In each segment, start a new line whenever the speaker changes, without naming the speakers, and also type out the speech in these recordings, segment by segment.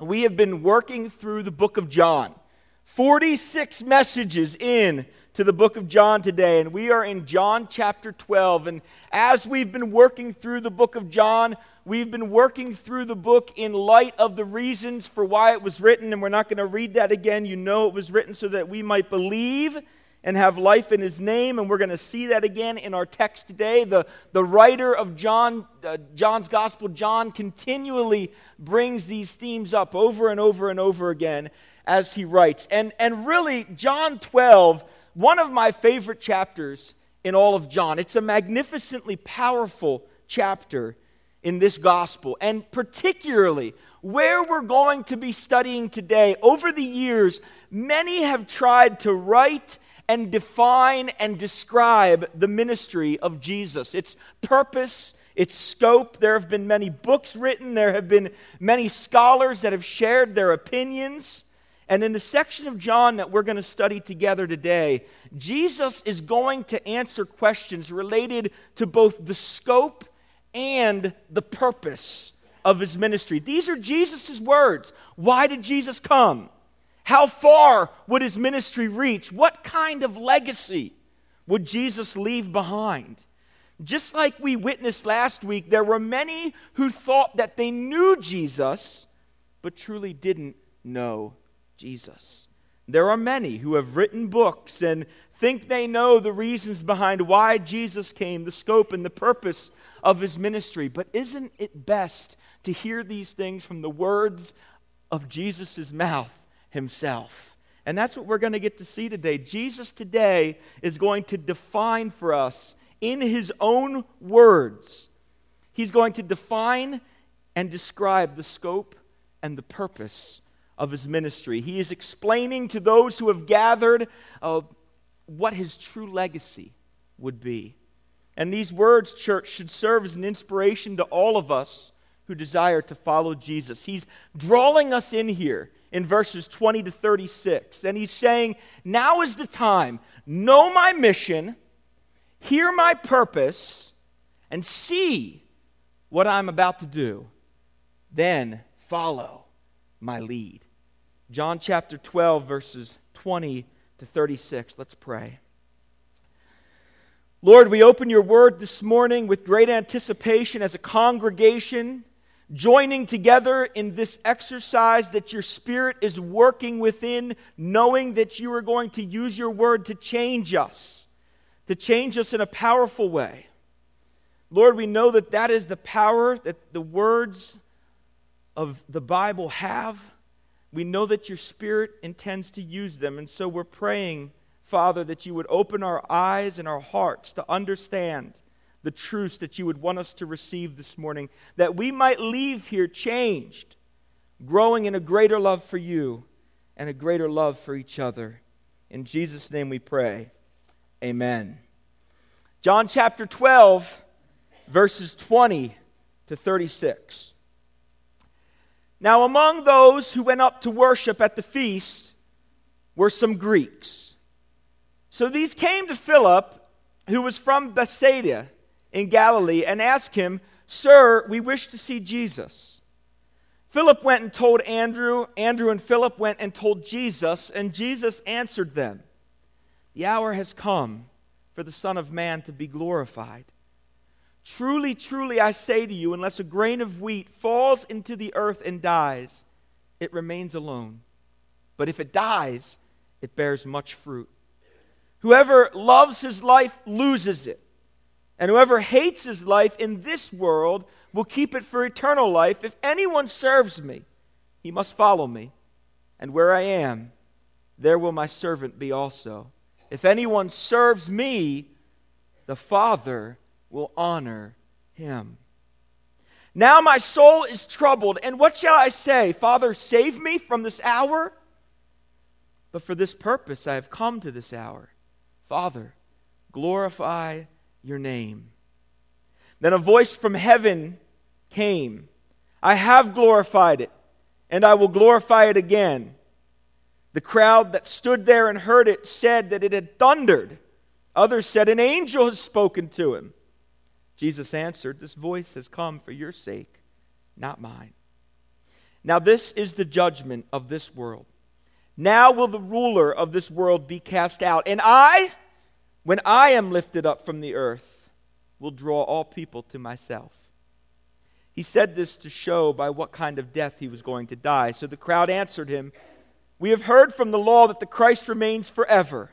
we have been working through the book of John. 46 messages in to the book of John today, and we are in John chapter 12. And as we've been working through the book of John, we've been working through the book in light of the reasons for why it was written, and we're not going to read that again. You know it was written so that we might believe and have life in his name, and we're going to see that again in our text today. The, the writer of John, uh, John's gospel, John, continually brings these themes up over and over and over again as he writes. And, and really, John 12, one of my favorite chapters in all of John. It's a magnificently powerful chapter in this gospel, and particularly where we're going to be studying today. Over the years, many have tried to write and define and describe the ministry of Jesus, its purpose, its scope. There have been many books written, there have been many scholars that have shared their opinions. And in the section of John that we're going to study together today, Jesus is going to answer questions related to both the scope and the purpose of his ministry. These are Jesus' words. Why did Jesus come? How far would his ministry reach? What kind of legacy would Jesus leave behind? Just like we witnessed last week, there were many who thought that they knew Jesus, but truly didn't know Jesus. There are many who have written books and think they know the reasons behind why Jesus came, the scope and the purpose of his ministry. But isn't it best to hear these things from the words of Jesus' mouth himself. And that's what we're going to get to see today. Jesus today is going to define for us in his own words. He's going to define and describe the scope and the purpose of his ministry. He is explaining to those who have gathered uh, what his true legacy would be. And these words, church, should serve as an inspiration to all of us who desire to follow Jesus. He's drawing us in here in verses 20 to 36. And he's saying, Now is the time. Know my mission, hear my purpose, and see what I'm about to do. Then follow my lead. John chapter 12, verses 20 to 36. Let's pray. Lord, we open your word this morning with great anticipation as a congregation joining together in this exercise that your spirit is working within, knowing that you are going to use your word to change us, to change us in a powerful way. Lord, we know that that is the power that the words of the Bible have. We know that your spirit intends to use them. And so we're praying, Father, that you would open our eyes and our hearts to understand the truths that you would want us to receive this morning, that we might leave here changed, growing in a greater love for you and a greater love for each other. In Jesus' name we pray. Amen. John chapter 12, verses 20 to 36. Now, among those who went up to worship at the feast were some Greeks. So these came to Philip, who was from Bethsaida in Galilee and asked him, Sir, we wish to see Jesus. Philip went and told Andrew. Andrew and Philip went and told Jesus, and Jesus answered them The hour has come for the Son of Man to be glorified. Truly, truly, I say to you, unless a grain of wheat falls into the earth and dies, it remains alone. But if it dies, it bears much fruit. Whoever loves his life loses it and whoever hates his life in this world will keep it for eternal life. If anyone serves me, he must follow me. And where I am, there will my servant be also. If anyone serves me, the Father will honor him. Now my soul is troubled, and what shall I say? Father, save me from this hour? But for this purpose I have come to this hour. Father, glorify your name. Then a voice from heaven came I have glorified it, and I will glorify it again. The crowd that stood there and heard it said that it had thundered. Others said, An angel has spoken to him. Jesus answered, This voice has come for your sake, not mine. Now, this is the judgment of this world. Now will the ruler of this world be cast out. And I, when I am lifted up from the earth, will draw all people to myself. He said this to show by what kind of death he was going to die. So the crowd answered him, We have heard from the law that the Christ remains forever.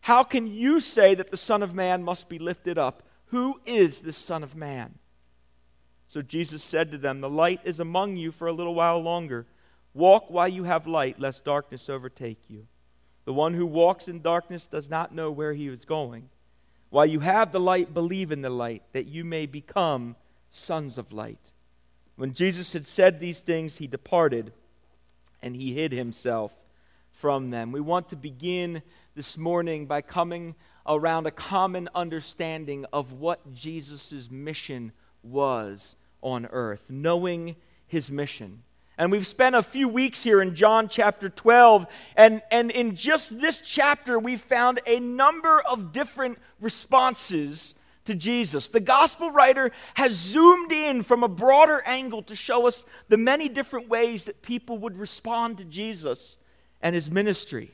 How can you say that the Son of Man must be lifted up? Who is the Son of Man? So Jesus said to them, The light is among you for a little while longer. Walk while you have light, lest darkness overtake you. The one who walks in darkness does not know where he is going. While you have the light, believe in the light, that you may become sons of light. When Jesus had said these things, he departed and he hid himself from them. We want to begin this morning by coming around a common understanding of what Jesus' mission was on earth, knowing his mission. And we've spent a few weeks here in John chapter 12, and, and in just this chapter, we've found a number of different responses to Jesus. The gospel writer has zoomed in from a broader angle to show us the many different ways that people would respond to Jesus and his ministry.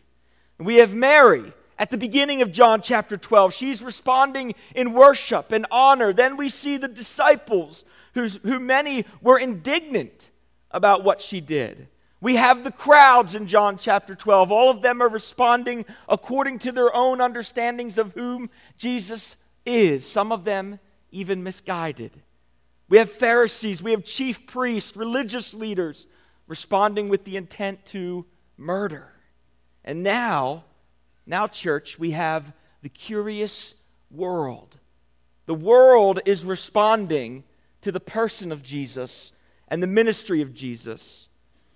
We have Mary at the beginning of John chapter 12. She's responding in worship and honor. Then we see the disciples, who many were indignant about what she did. We have the crowds in John chapter 12. All of them are responding according to their own understandings of whom Jesus is, some of them even misguided. We have Pharisees, we have chief priests, religious leaders responding with the intent to murder. And now, now, church, we have the curious world. The world is responding to the person of Jesus and the ministry of Jesus.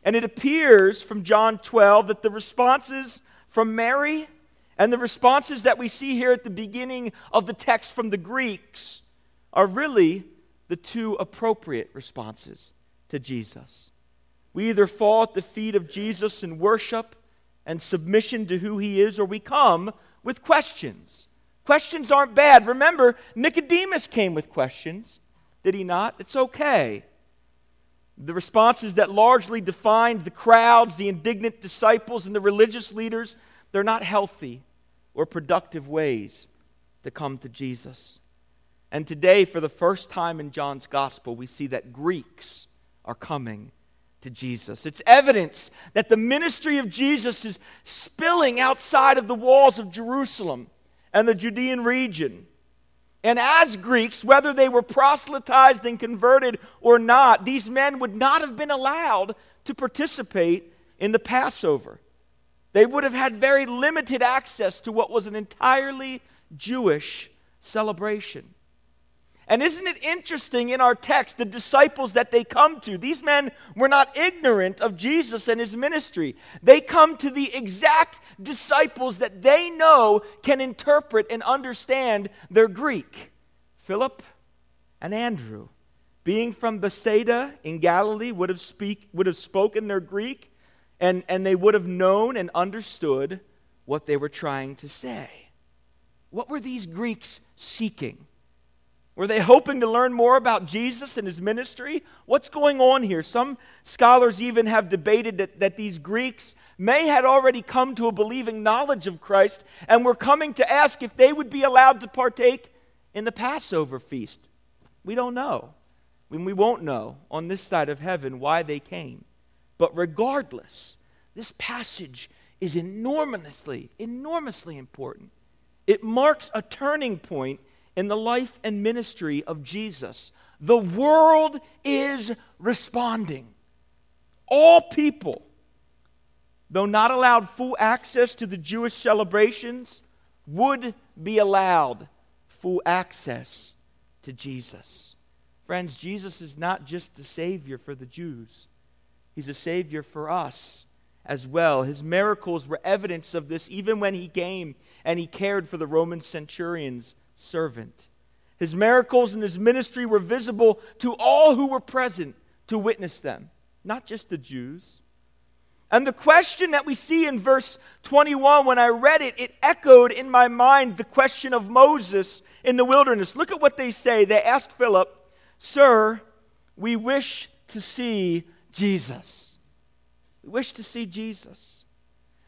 And it appears from John 12 that the responses from Mary and the responses that we see here at the beginning of the text from the Greeks are really the two appropriate responses to Jesus. We either fall at the feet of Jesus in worship and submission to who he is, or we come with questions. Questions aren't bad. Remember, Nicodemus came with questions, did he not? It's okay. The responses that largely defined the crowds, the indignant disciples, and the religious leaders, they're not healthy or productive ways to come to Jesus. And today, for the first time in John's gospel, we see that Greeks are coming to Jesus. It's evidence that the ministry of Jesus is spilling outside of the walls of Jerusalem and the Judean region. And as Greeks, whether they were proselytized and converted or not, these men would not have been allowed to participate in the Passover. They would have had very limited access to what was an entirely Jewish celebration. And isn't it interesting in our text, the disciples that they come to? These men were not ignorant of Jesus and his ministry. They come to the exact disciples that they know can interpret and understand their Greek Philip and Andrew. Being from Bethsaida in Galilee, would have, speak, would have spoken their Greek, and, and they would have known and understood what they were trying to say. What were these Greeks seeking? Were they hoping to learn more about Jesus and his ministry? What's going on here? Some scholars even have debated that, that these Greeks may had already come to a believing knowledge of Christ and were coming to ask if they would be allowed to partake in the Passover feast. We don't know. And we won't know on this side of heaven why they came. But regardless, this passage is enormously, enormously important. It marks a turning point in the life and ministry of Jesus. The world is responding. All people, though not allowed full access to the Jewish celebrations, would be allowed full access to Jesus. Friends, Jesus is not just a Savior for the Jews, He's a Savior for us as well. His miracles were evidence of this even when He came and He cared for the Roman centurions servant. His miracles and his ministry were visible to all who were present to witness them, not just the Jews. And the question that we see in verse 21, when I read it, it echoed in my mind the question of Moses in the wilderness. Look at what they say. They ask Philip, Sir, we wish to see Jesus. We wish to see Jesus.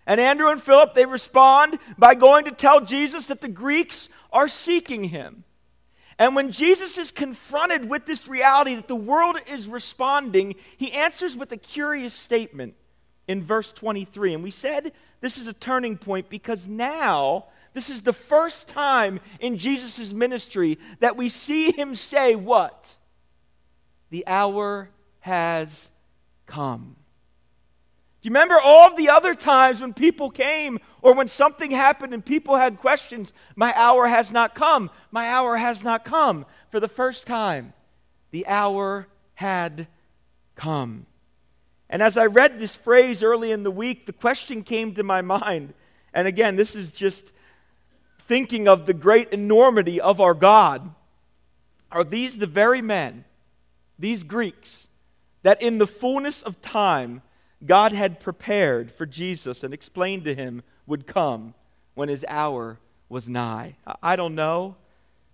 And Andrew and Philip, they respond by going to tell Jesus that the Greeks are seeking him. And when Jesus is confronted with this reality that the world is responding, he answers with a curious statement in verse 23. And we said this is a turning point because now this is the first time in Jesus' ministry that we see him say, What? The hour has come. Do you remember all of the other times when people came or when something happened and people had questions? My hour has not come. My hour has not come. For the first time, the hour had come. And as I read this phrase early in the week, the question came to my mind. And again, this is just thinking of the great enormity of our God. Are these the very men, these Greeks, that in the fullness of time, God had prepared for Jesus and explained to him would come when his hour was nigh. I don't know.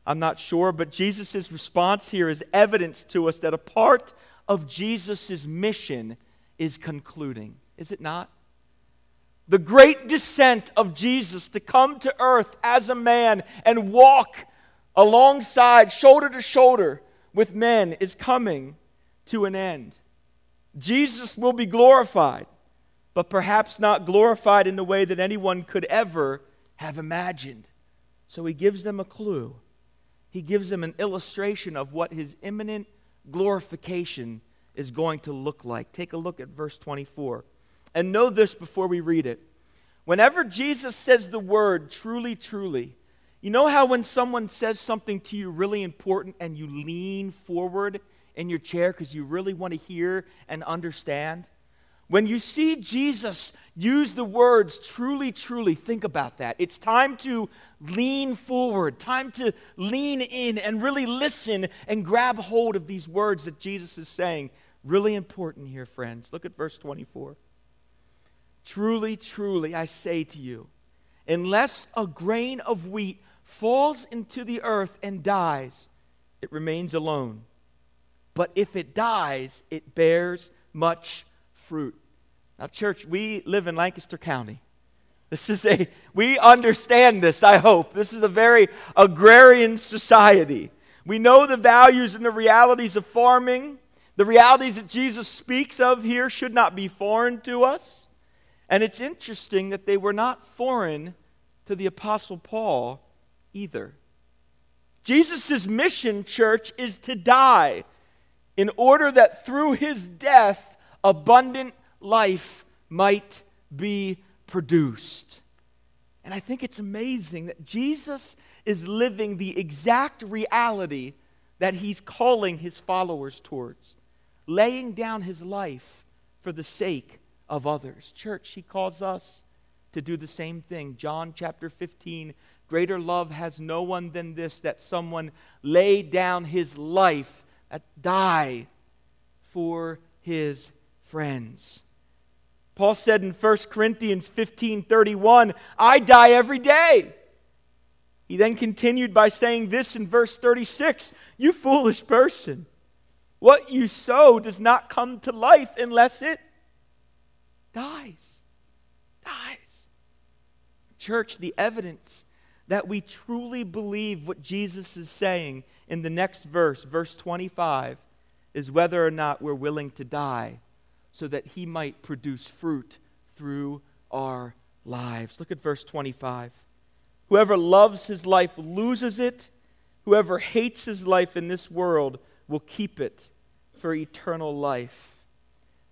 I'm not sure, but Jesus' response here is evidence to us that a part of Jesus' mission is concluding, is it not? The great descent of Jesus to come to earth as a man and walk alongside, shoulder to shoulder with men, is coming to an end. Jesus will be glorified, but perhaps not glorified in the way that anyone could ever have imagined. So he gives them a clue. He gives them an illustration of what his imminent glorification is going to look like. Take a look at verse 24. And know this before we read it. Whenever Jesus says the word truly, truly, you know how when someone says something to you really important and you lean forward in your chair because you really want to hear and understand? When you see Jesus use the words truly, truly, think about that. It's time to lean forward, time to lean in and really listen and grab hold of these words that Jesus is saying. Really important here, friends. Look at verse 24. Truly, truly, I say to you, unless a grain of wheat falls into the earth and dies, it remains alone but if it dies, it bears much fruit. Now, church, we live in Lancaster County. This is a, we understand this, I hope. This is a very agrarian society. We know the values and the realities of farming. The realities that Jesus speaks of here should not be foreign to us. And it's interesting that they were not foreign to the Apostle Paul either. Jesus' mission, church, is to die in order that through his death, abundant life might be produced. And I think it's amazing that Jesus is living the exact reality that he's calling his followers towards, laying down his life for the sake of others. Church, he calls us to do the same thing. John chapter 15 Greater love has no one than this, that someone lay down his life die for his friends. Paul said in 1 Corinthians 15 31, I die every day. He then continued by saying this in verse 36 You foolish person, what you sow does not come to life unless it dies. Dies. Church, the evidence that we truly believe what Jesus is saying in the next verse, verse 25, is whether or not we're willing to die so that he might produce fruit through our lives. Look at verse 25. Whoever loves his life loses it. Whoever hates his life in this world will keep it for eternal life.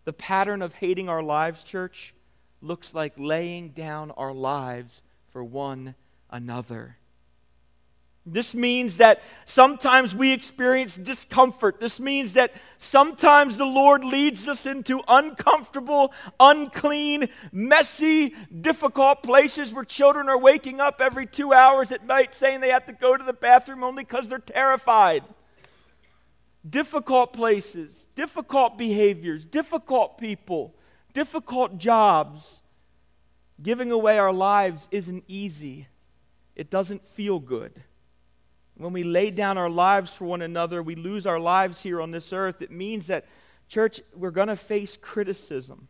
The pattern of hating our lives, church, looks like laying down our lives for one another. This means that sometimes we experience discomfort. This means that sometimes the Lord leads us into uncomfortable, unclean, messy, difficult places where children are waking up every two hours at night saying they have to go to the bathroom only because they're terrified. Difficult places, difficult behaviors, difficult people, difficult jobs. Giving away our lives isn't easy, it doesn't feel good. When we lay down our lives for one another, we lose our lives here on this earth. It means that, church, we're going to face criticism.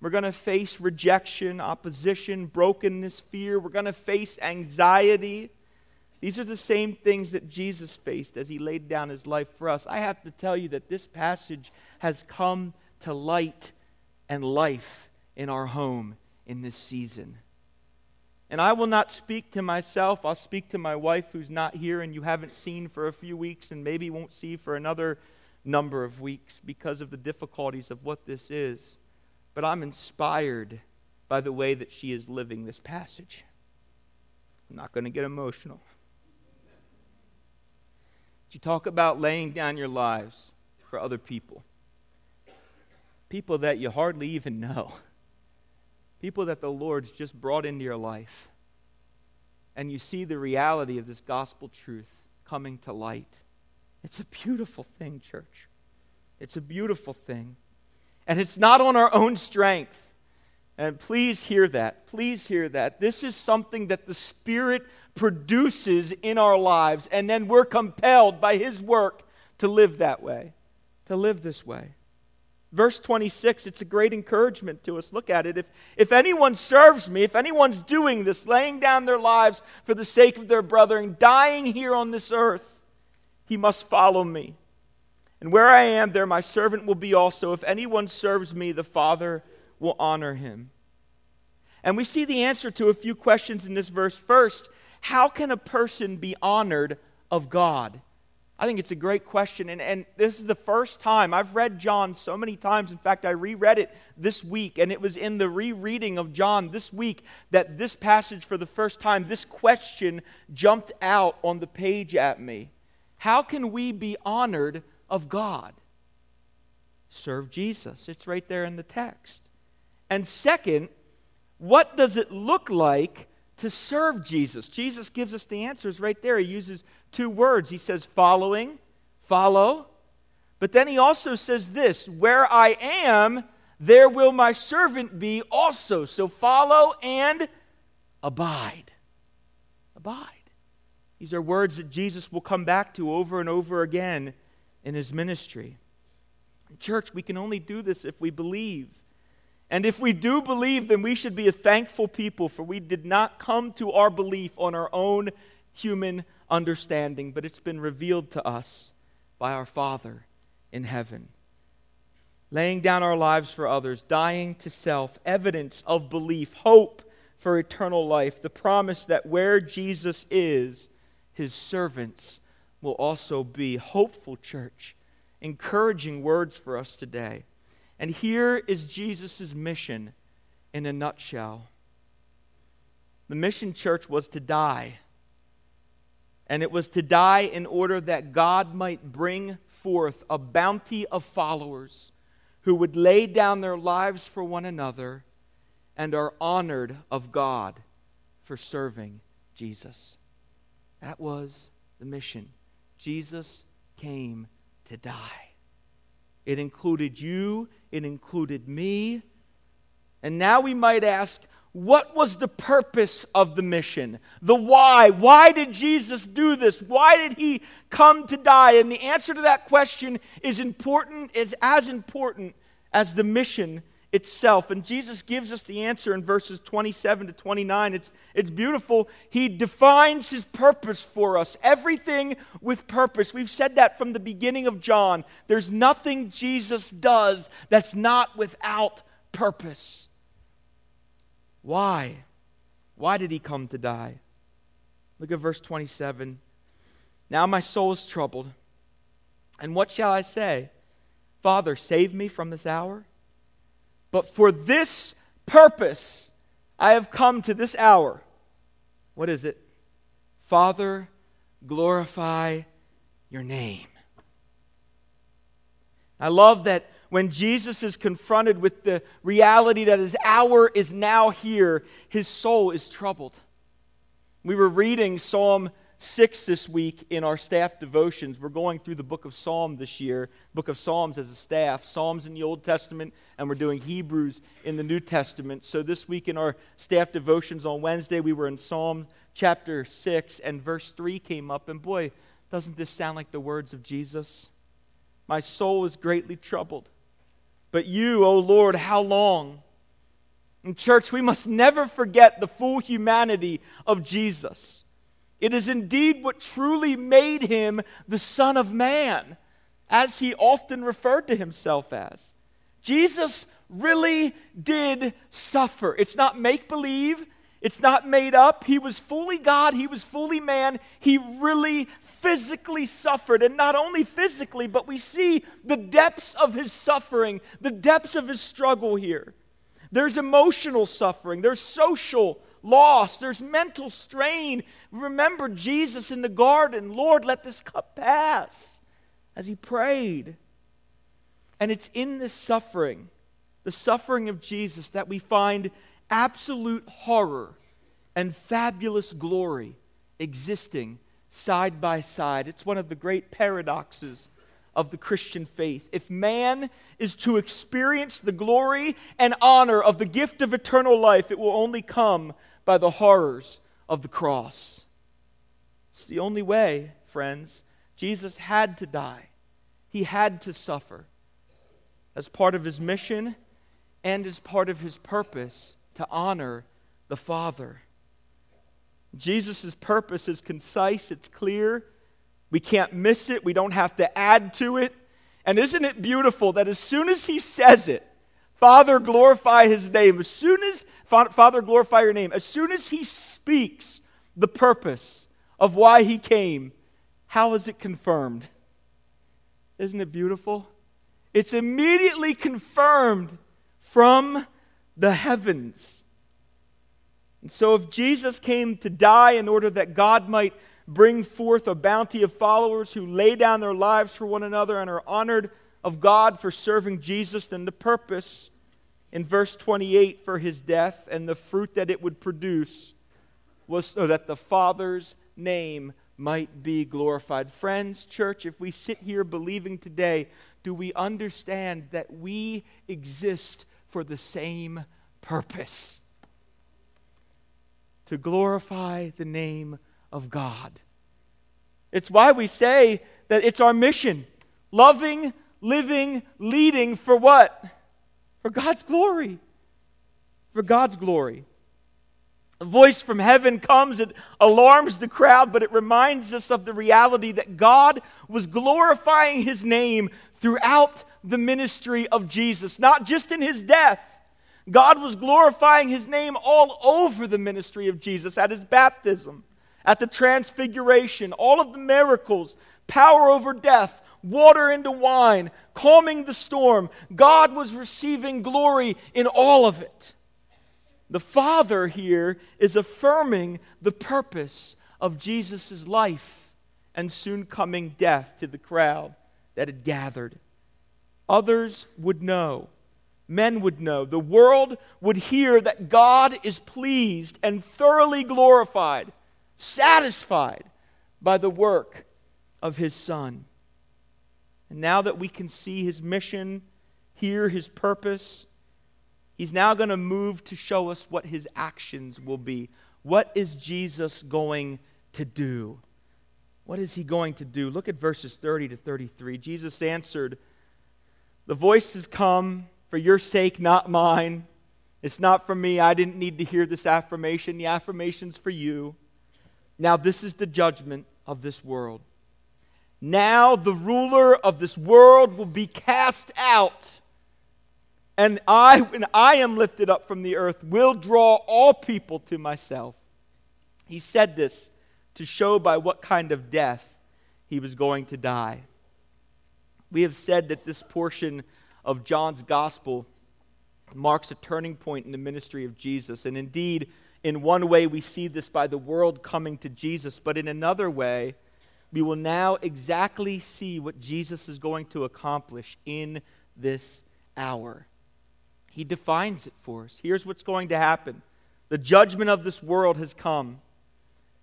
We're going to face rejection, opposition, brokenness, fear. We're going to face anxiety. These are the same things that Jesus faced as he laid down his life for us. I have to tell you that this passage has come to light and life in our home in this season. And I will not speak to myself. I'll speak to my wife who's not here and you haven't seen for a few weeks and maybe won't see for another number of weeks because of the difficulties of what this is. But I'm inspired by the way that she is living this passage. I'm not going to get emotional. You talk about laying down your lives for other people, people that you hardly even know people that the Lord's just brought into your life. And you see the reality of this gospel truth coming to light. It's a beautiful thing, church. It's a beautiful thing. And it's not on our own strength. And please hear that. Please hear that. This is something that the Spirit produces in our lives, and then we're compelled by His work to live that way, to live this way. Verse 26, it's a great encouragement to us. Look at it. If, if anyone serves me, if anyone's doing this, laying down their lives for the sake of their brother and dying here on this earth, he must follow me. And where I am, there my servant will be also. If anyone serves me, the Father will honor him. And we see the answer to a few questions in this verse. First, how can a person be honored of God? I think it's a great question. And, and this is the first time I've read John so many times. In fact, I reread it this week, and it was in the rereading of John this week that this passage, for the first time, this question jumped out on the page at me. How can we be honored of God? Serve Jesus. It's right there in the text. And second, what does it look like to serve Jesus? Jesus gives us the answers right there. He uses two words. He says, following, follow. But then he also says this where I am, there will my servant be also. So follow and abide. Abide. These are words that Jesus will come back to over and over again in his ministry. Church, we can only do this if we believe. And if we do believe, then we should be a thankful people, for we did not come to our belief on our own human understanding, but it's been revealed to us by our Father in heaven. Laying down our lives for others, dying to self, evidence of belief, hope for eternal life, the promise that where Jesus is, his servants will also be. Hopeful church, encouraging words for us today. And here is Jesus' mission in a nutshell. The mission church was to die. And it was to die in order that God might bring forth a bounty of followers who would lay down their lives for one another and are honored of God for serving Jesus. That was the mission. Jesus came to die. It included you, it included me. And now we might ask, what was the purpose of the mission? The why? Why did Jesus do this? Why did he come to die? And the answer to that question is important, is as important as the mission itself. And Jesus gives us the answer in verses 27 to 29. It's, it's beautiful. He defines his purpose for us, everything with purpose. We've said that from the beginning of John. There's nothing Jesus does that's not without purpose. Why? Why did he come to die? Look at verse 27. Now my soul is troubled. And what shall I say? Father, save me from this hour? But for this purpose I have come to this hour. What is it? Father, glorify your name. I love that when Jesus is confronted with the reality that his hour is now here, his soul is troubled. We were reading Psalm 6 this week in our staff devotions. We're going through the book of Psalm this year, book of Psalms as a staff, Psalms in the Old Testament, and we're doing Hebrews in the New Testament. So this week in our staff devotions on Wednesday, we were in Psalm chapter 6, and verse 3 came up. And boy, doesn't this sound like the words of Jesus? My soul is greatly troubled. But you, O Lord, how long? In church, we must never forget the full humanity of Jesus. It is indeed what truly made him the Son of Man, as he often referred to himself as. Jesus really did suffer. It's not make believe, it's not made up. He was fully God, he was fully man. He really physically suffered. And not only physically, but we see the depths of his suffering, the depths of his struggle here. There's emotional suffering, there's social loss, there's mental strain. Remember Jesus in the garden Lord, let this cup pass as he prayed. And it's in this suffering, the suffering of Jesus, that we find absolute horror and fabulous glory existing side by side. It's one of the great paradoxes of the Christian faith. If man is to experience the glory and honor of the gift of eternal life, it will only come by the horrors of the cross. It's the only way, friends. Jesus had to die, he had to suffer as part of his mission and as part of his purpose to honor the Father. Jesus' purpose is concise, it's clear. We can't miss it, we don't have to add to it. And isn't it beautiful that as soon as he says it, Father, glorify his name. As soon as, Father, glorify your name. As soon as he speaks the purpose of why he came, how is it confirmed? Isn't it beautiful? It's immediately confirmed from the heavens. And so, if Jesus came to die in order that God might bring forth a bounty of followers who lay down their lives for one another and are honored of God for serving Jesus, then the purpose in verse 28 for his death and the fruit that it would produce was so that the Father's name might be glorified. Friends, church, if we sit here believing today, do we understand that we exist for the same purpose? To glorify the name of God. It's why we say that it's our mission loving living, leading for what? For God's glory. For God's glory. A voice from heaven comes, it alarms the crowd, but it reminds us of the reality that God was glorifying his name throughout the ministry of Jesus, not just in his death. God was glorifying his name all over the ministry of Jesus at his baptism, at the transfiguration, all of the miracles, power over death, water into wine, calming the storm. God was receiving glory in all of it. The Father here is affirming the purpose of Jesus' life and soon coming death to the crowd that had gathered. Others would know, men would know, the world would hear that God is pleased and thoroughly glorified, satisfied by the work of His Son. And now that we can see his mission, hear his purpose, he's now going to move to show us what his actions will be. What is Jesus going to do? What is he going to do? Look at verses 30 to 33. Jesus answered, The voice has come for your sake, not mine. It's not for me. I didn't need to hear this affirmation. The affirmation's for you. Now, this is the judgment of this world. Now the ruler of this world will be cast out. And I, when I am lifted up from the earth, will draw all people to myself. He said this to show by what kind of death he was going to die. We have said that this portion of John's gospel marks a turning point in the ministry of Jesus. And indeed, in one way, we see this by the world coming to Jesus, but in another way, we will now exactly see what Jesus is going to accomplish in this hour. He defines it for us. Here's what's going to happen the judgment of this world has come.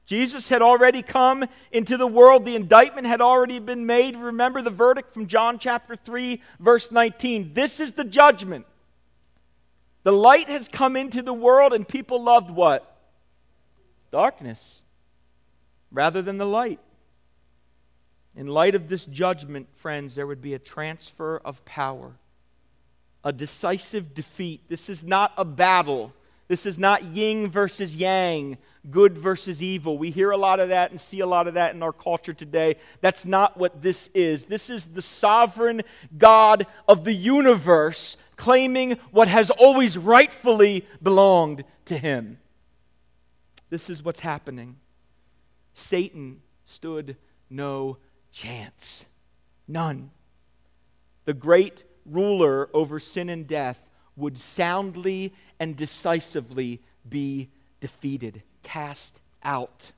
Jesus had already come into the world. The indictment had already been made. Remember the verdict from John chapter 3, verse 19. This is the judgment. The light has come into the world, and people loved what? Darkness rather than the light. In light of this judgment, friends, there would be a transfer of power. a decisive defeat. This is not a battle. This is not yin versus yang, good versus evil. We hear a lot of that and see a lot of that in our culture today. That's not what this is. This is the sovereign God of the universe claiming what has always rightfully belonged to him. This is what's happening. Satan stood no chance. None. The great ruler over sin and death would soundly and decisively be defeated, cast out.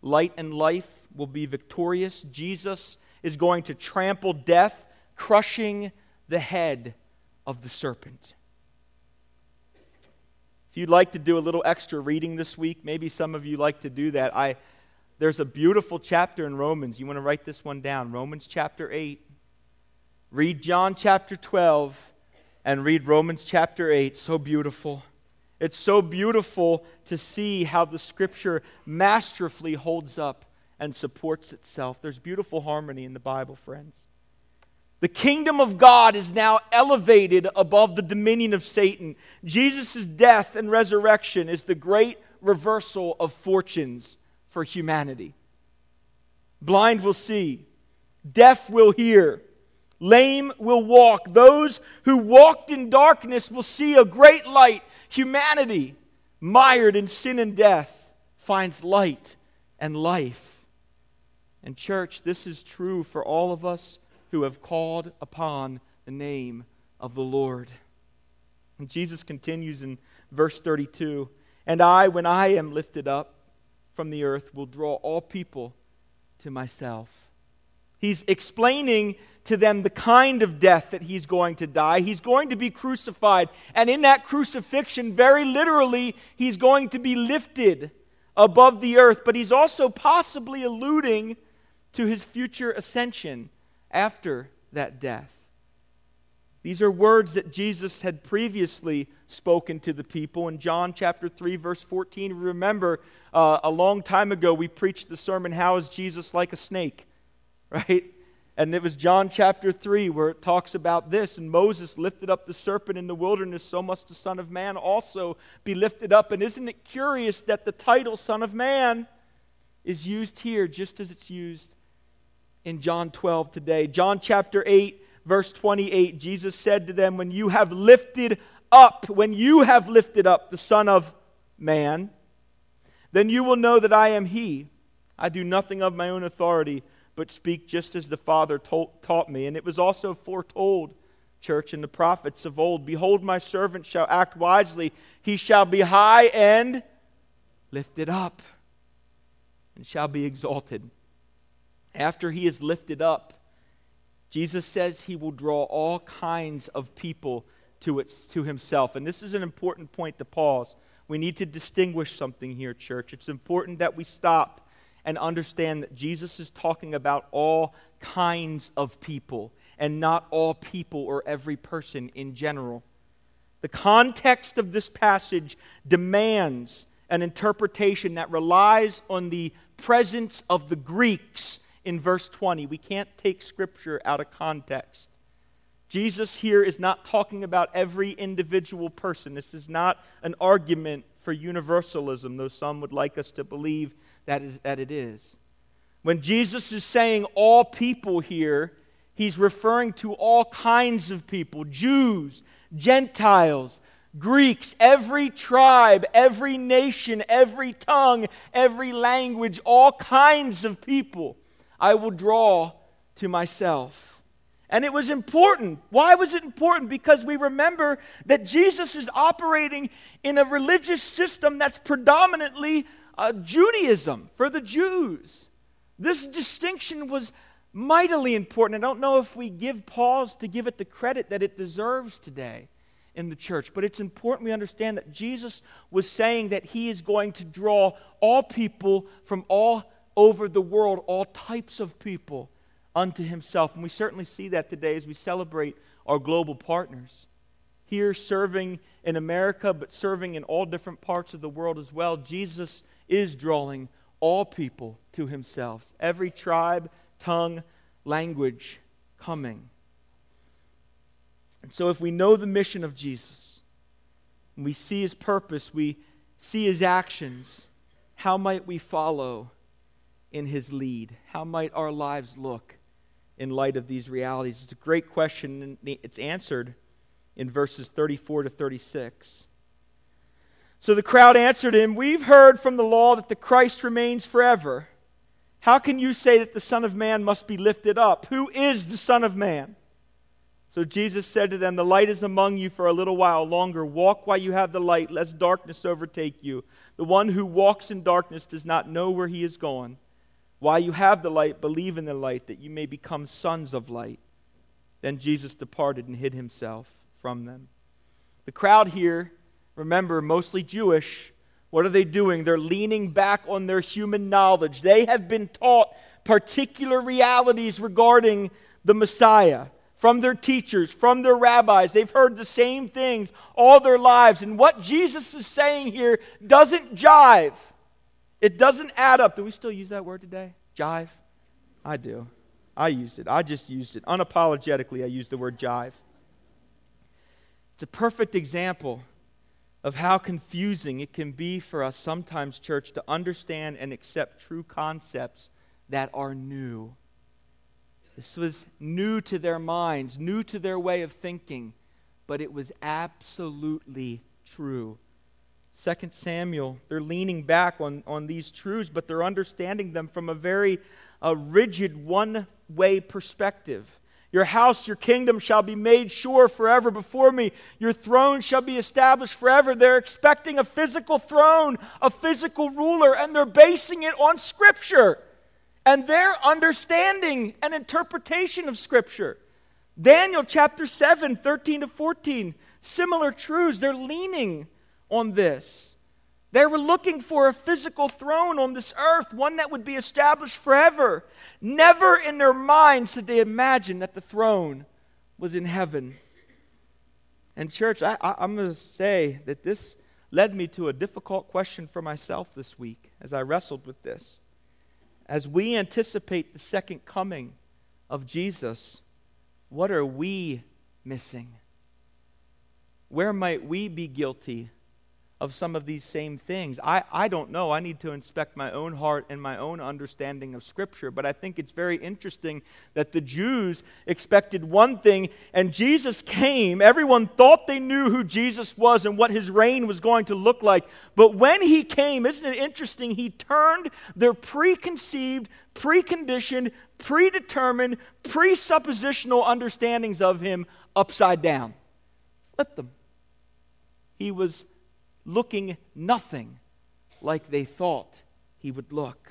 Light and life will be victorious. Jesus is going to trample death, crushing the head of the serpent. If you'd like to do a little extra reading this week, maybe some of you like to do that. I, there's a beautiful chapter in Romans. You want to write this one down Romans chapter 8. Read John chapter 12 and read Romans chapter 8. So beautiful. It's so beautiful to see how the scripture masterfully holds up and supports itself. There's beautiful harmony in the Bible, friends. The kingdom of God is now elevated above the dominion of Satan. Jesus' death and resurrection is the great reversal of fortunes for humanity. Blind will see, deaf will hear, lame will walk. Those who walked in darkness will see a great light. Humanity, mired in sin and death, finds light and life. And, church, this is true for all of us who have called upon the name of the Lord. And Jesus continues in verse 32 And I, when I am lifted up from the earth, will draw all people to myself. He's explaining to them the kind of death that he's going to die. He's going to be crucified. And in that crucifixion, very literally, he's going to be lifted above the earth. But he's also possibly alluding to his future ascension after that death. These are words that Jesus had previously spoken to the people in John chapter 3, verse 14. Remember, uh, a long time ago, we preached the sermon, How is Jesus like a snake? Right? And it was John chapter 3 where it talks about this. And Moses lifted up the serpent in the wilderness, so must the Son of Man also be lifted up. And isn't it curious that the title Son of Man is used here just as it's used in John 12 today. John chapter 8, verse 28, Jesus said to them, When you have lifted up, when you have lifted up the Son of Man, then you will know that I am He. I do nothing of my own authority, but speak just as the Father taught me. And it was also foretold, church, in the prophets of old Behold, my servant shall act wisely, he shall be high and lifted up, and shall be exalted after he is lifted up, Jesus says he will draw all kinds of people to, it, to himself. And this is an important point to pause. We need to distinguish something here, church. It's important that we stop and understand that Jesus is talking about all kinds of people and not all people or every person in general. The context of this passage demands an interpretation that relies on the presence of the Greeks in verse 20. We can't take scripture out of context. Jesus here is not talking about every individual person. This is not an argument for universalism, though some would like us to believe that, is, that it is. When Jesus is saying all people here, he's referring to all kinds of people Jews, Gentiles, Greeks, every tribe, every nation, every tongue, every language, all kinds of people. I will draw to myself. And it was important. Why was it important? Because we remember that Jesus is operating in a religious system that's predominantly uh, Judaism for the Jews. This distinction was mightily important. I don't know if we give pause to give it the credit that it deserves today in the church, but it's important we understand that Jesus was saying that he is going to draw all people from all over the world all types of people unto himself. And we certainly see that today as we celebrate our global partners. Here, serving in America, but serving in all different parts of the world as well, Jesus is drawing all people to himself. Every tribe, tongue, language coming. And so, if we know the mission of Jesus, we see his purpose, we see his actions, how might we follow in his lead? How might our lives look in light of these realities? It's a great question, and it's answered in verses 34 to 36. So the crowd answered him, We've heard from the law that the Christ remains forever. How can you say that the Son of Man must be lifted up? Who is the Son of Man? So Jesus said to them, The light is among you for a little while longer. Walk while you have the light, lest darkness overtake you. The one who walks in darkness does not know where he is going. While you have the light, believe in the light, that you may become sons of light. Then Jesus departed and hid himself from them. The crowd here, remember, mostly Jewish. What are they doing? They're leaning back on their human knowledge. They have been taught particular realities regarding the Messiah from their teachers, from their rabbis. They've heard the same things all their lives. And what Jesus is saying here doesn't jive. It doesn't add up. Do we still use that word today? Jive? I do. I used it. I just used it. Unapologetically, I used the word jive. It's a perfect example of how confusing it can be for us sometimes, church, to understand and accept true concepts that are new. This was new to their minds, new to their way of thinking, but it was absolutely true. 2 Samuel, they're leaning back on, on these truths, but they're understanding them from a very uh, rigid, one way perspective. Your house, your kingdom shall be made sure forever before me. Your throne shall be established forever. They're expecting a physical throne, a physical ruler, and they're basing it on Scripture and their understanding and interpretation of Scripture. Daniel chapter 7, 13 to 14, similar truths. They're leaning on this. They were looking for a physical throne on this earth, one that would be established forever. Never in their minds did they imagine that the throne was in heaven. And, church, I, am going to say that this led me to a difficult question for myself this week as I wrestled with this as we anticipate the second coming of Jesus, what are we missing? Where might we be guilty of some of these same things. I, I don't know. I need to inspect my own heart and my own understanding of Scripture. But I think it's very interesting that the Jews expected one thing, and Jesus came. Everyone thought they knew who Jesus was and what his reign was going to look like. But when he came, isn't it interesting? He turned their preconceived, preconditioned, predetermined, presuppositional understandings of him upside down. Flipped them. He was looking nothing like they thought he would look.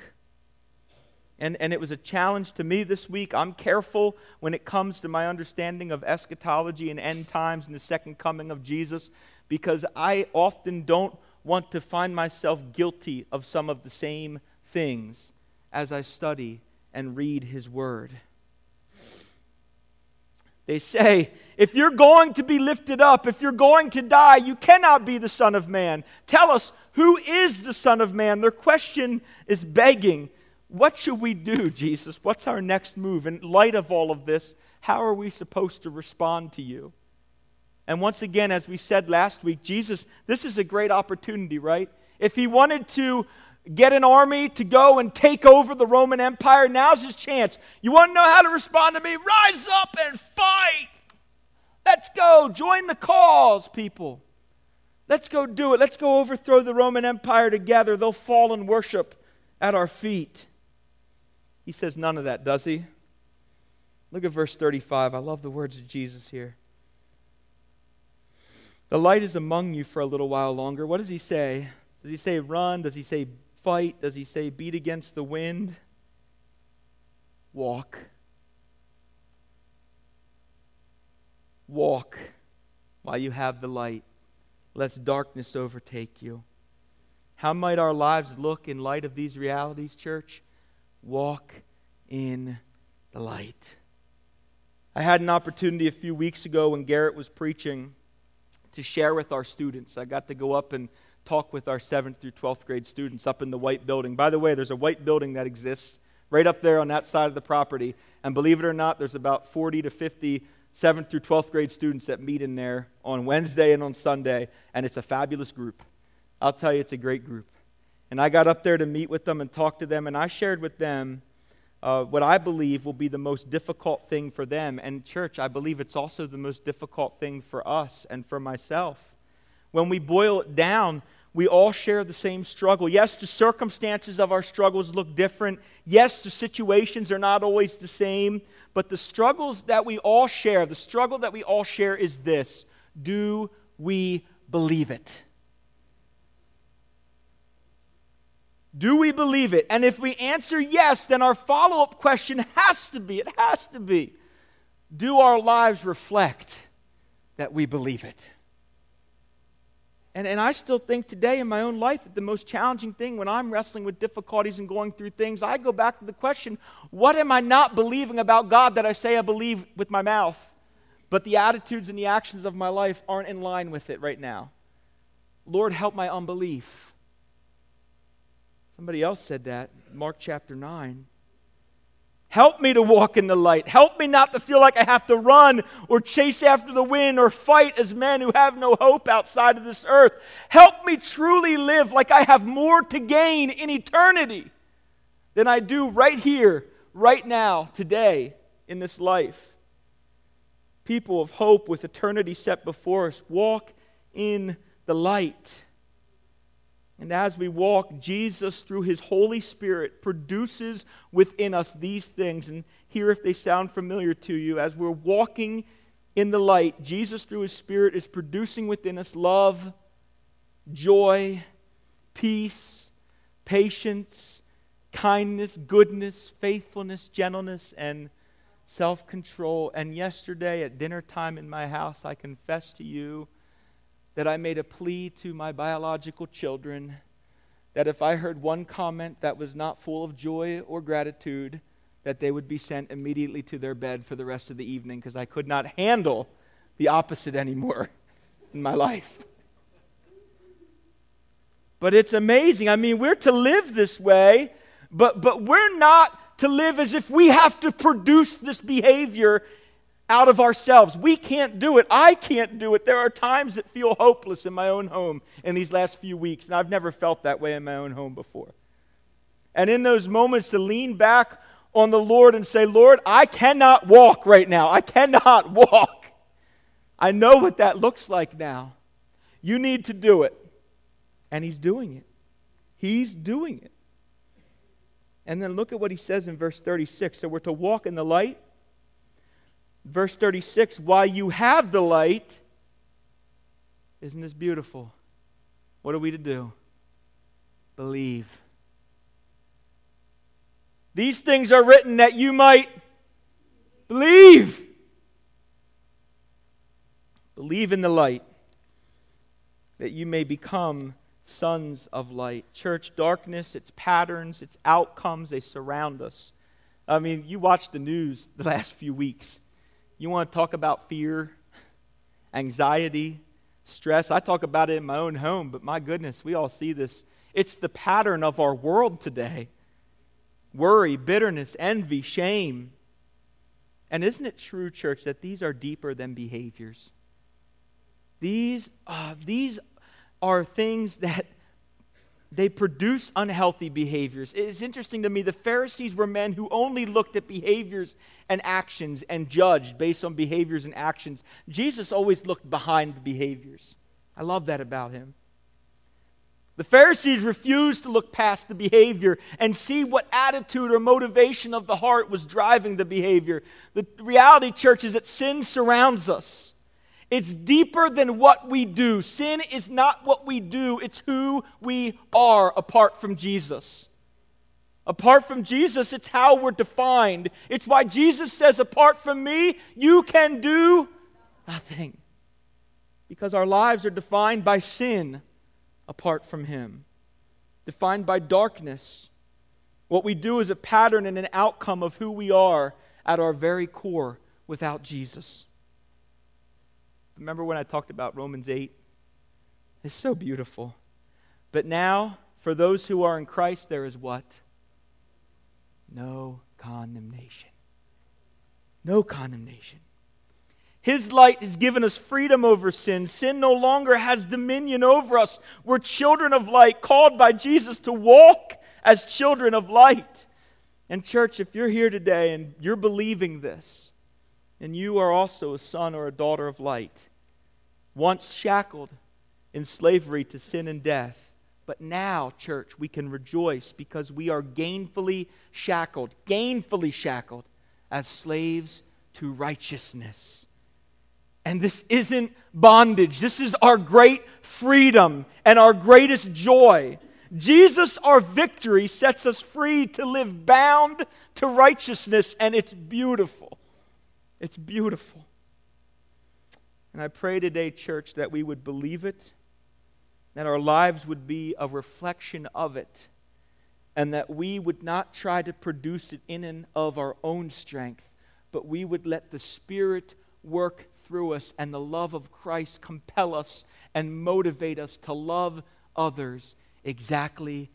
And, and it was a challenge to me this week. I'm careful when it comes to my understanding of eschatology and end times and the second coming of Jesus because I often don't want to find myself guilty of some of the same things as I study and read His Word. They say, if you're going to be lifted up, if you're going to die, you cannot be the Son of Man. Tell us, who is the Son of Man? Their question is begging, what should we do, Jesus? What's our next move? In light of all of this, how are we supposed to respond to you? And once again, as we said last week, Jesus, this is a great opportunity, right? If he wanted to get an army to go and take over the Roman Empire. Now's his chance. You want to know how to respond to me? Rise up and fight. Let's go. Join the cause, people. Let's go do it. Let's go overthrow the Roman Empire together. They'll fall and worship at our feet. He says none of that, does he? Look at verse 35. I love the words of Jesus here. The light is among you for a little while longer. What does he say? Does he say run? Does he say fight? Does he say beat against the wind? Walk. Walk while you have the light, lest darkness overtake you. How might our lives look in light of these realities, church? Walk in the light. I had an opportunity a few weeks ago when Garrett was preaching to share with our students. I got to go up and talk with our 7th through 12th grade students up in the white building. By the way, there's a white building that exists right up there on that side of the property. And believe it or not, there's about 40 to 50 7th through 12th grade students that meet in there on Wednesday and on Sunday, and it's a fabulous group. I'll tell you, it's a great group. And I got up there to meet with them and talk to them, and I shared with them uh, what I believe will be the most difficult thing for them. And, church, I believe it's also the most difficult thing for us and for myself. When we boil it down, we all share the same struggle. Yes, the circumstances of our struggles look different. Yes, the situations are not always the same. But the struggles that we all share, the struggle that we all share is this Do we believe it? Do we believe it? And if we answer yes, then our follow up question has to be it has to be do our lives reflect that we believe it? And, and I still think today in my own life that the most challenging thing when I'm wrestling with difficulties and going through things, I go back to the question what am I not believing about God that I say I believe with my mouth, but the attitudes and the actions of my life aren't in line with it right now? Lord, help my unbelief. Somebody else said that, Mark chapter 9. Help me to walk in the light. Help me not to feel like I have to run or chase after the wind or fight as men who have no hope outside of this earth. Help me truly live like I have more to gain in eternity than I do right here, right now, today, in this life. People of hope with eternity set before us, walk in the light. And as we walk, Jesus, through his Holy Spirit, produces within us these things. And here, if they sound familiar to you, as we're walking in the light, Jesus, through his Spirit, is producing within us love, joy, peace, patience, kindness, goodness, faithfulness, gentleness, and self control. And yesterday at dinner time in my house, I confess to you that I made a plea to my biological children that if I heard one comment that was not full of joy or gratitude, that they would be sent immediately to their bed for the rest of the evening because I could not handle the opposite anymore in my life. But it's amazing. I mean, we're to live this way, but, but we're not to live as if we have to produce this behavior out of ourselves. We can't do it. I can't do it. There are times that feel hopeless in my own home in these last few weeks, and I've never felt that way in my own home before. And in those moments, to lean back on the Lord and say, Lord, I cannot walk right now. I cannot walk. I know what that looks like now. You need to do it. And He's doing it. He's doing it. And then look at what He says in verse 36. So we're to walk in the light Verse 36 While you have the light, isn't this beautiful? What are we to do? Believe. These things are written that you might believe. Believe in the light, that you may become sons of light. Church, darkness, its patterns, its outcomes, they surround us. I mean, you watch the news the last few weeks. You want to talk about fear, anxiety, stress? I talk about it in my own home, but my goodness, we all see this. It's the pattern of our world today worry, bitterness, envy, shame. And isn't it true, church, that these are deeper than behaviors? These, uh, these are things that they produce unhealthy behaviors. It's interesting to me, the Pharisees were men who only looked at behaviors and actions and judged based on behaviors and actions. Jesus always looked behind the behaviors. I love that about him. The Pharisees refused to look past the behavior and see what attitude or motivation of the heart was driving the behavior. The reality, church, is that sin surrounds us. It's deeper than what we do. Sin is not what we do, it's who we are apart from Jesus. Apart from Jesus, it's how we're defined. It's why Jesus says, Apart from me, you can do nothing. Because our lives are defined by sin apart from Him, defined by darkness. What we do is a pattern and an outcome of who we are at our very core without Jesus. Remember when I talked about Romans 8? It's so beautiful. But now, for those who are in Christ, there is what? No condemnation. No condemnation. His light has given us freedom over sin. Sin no longer has dominion over us. We're children of light, called by Jesus to walk as children of light. And, church, if you're here today and you're believing this, and you are also a son or a daughter of light, once shackled in slavery to sin and death, but now, church, we can rejoice because we are gainfully shackled, gainfully shackled as slaves to righteousness. And this isn't bondage. This is our great freedom and our greatest joy. Jesus, our victory, sets us free to live bound to righteousness, and it's beautiful. It's beautiful. And I pray today, church, that we would believe it, that our lives would be a reflection of it, and that we would not try to produce it in and of our own strength, but we would let the Spirit work through us and the love of Christ compel us and motivate us to love others exactly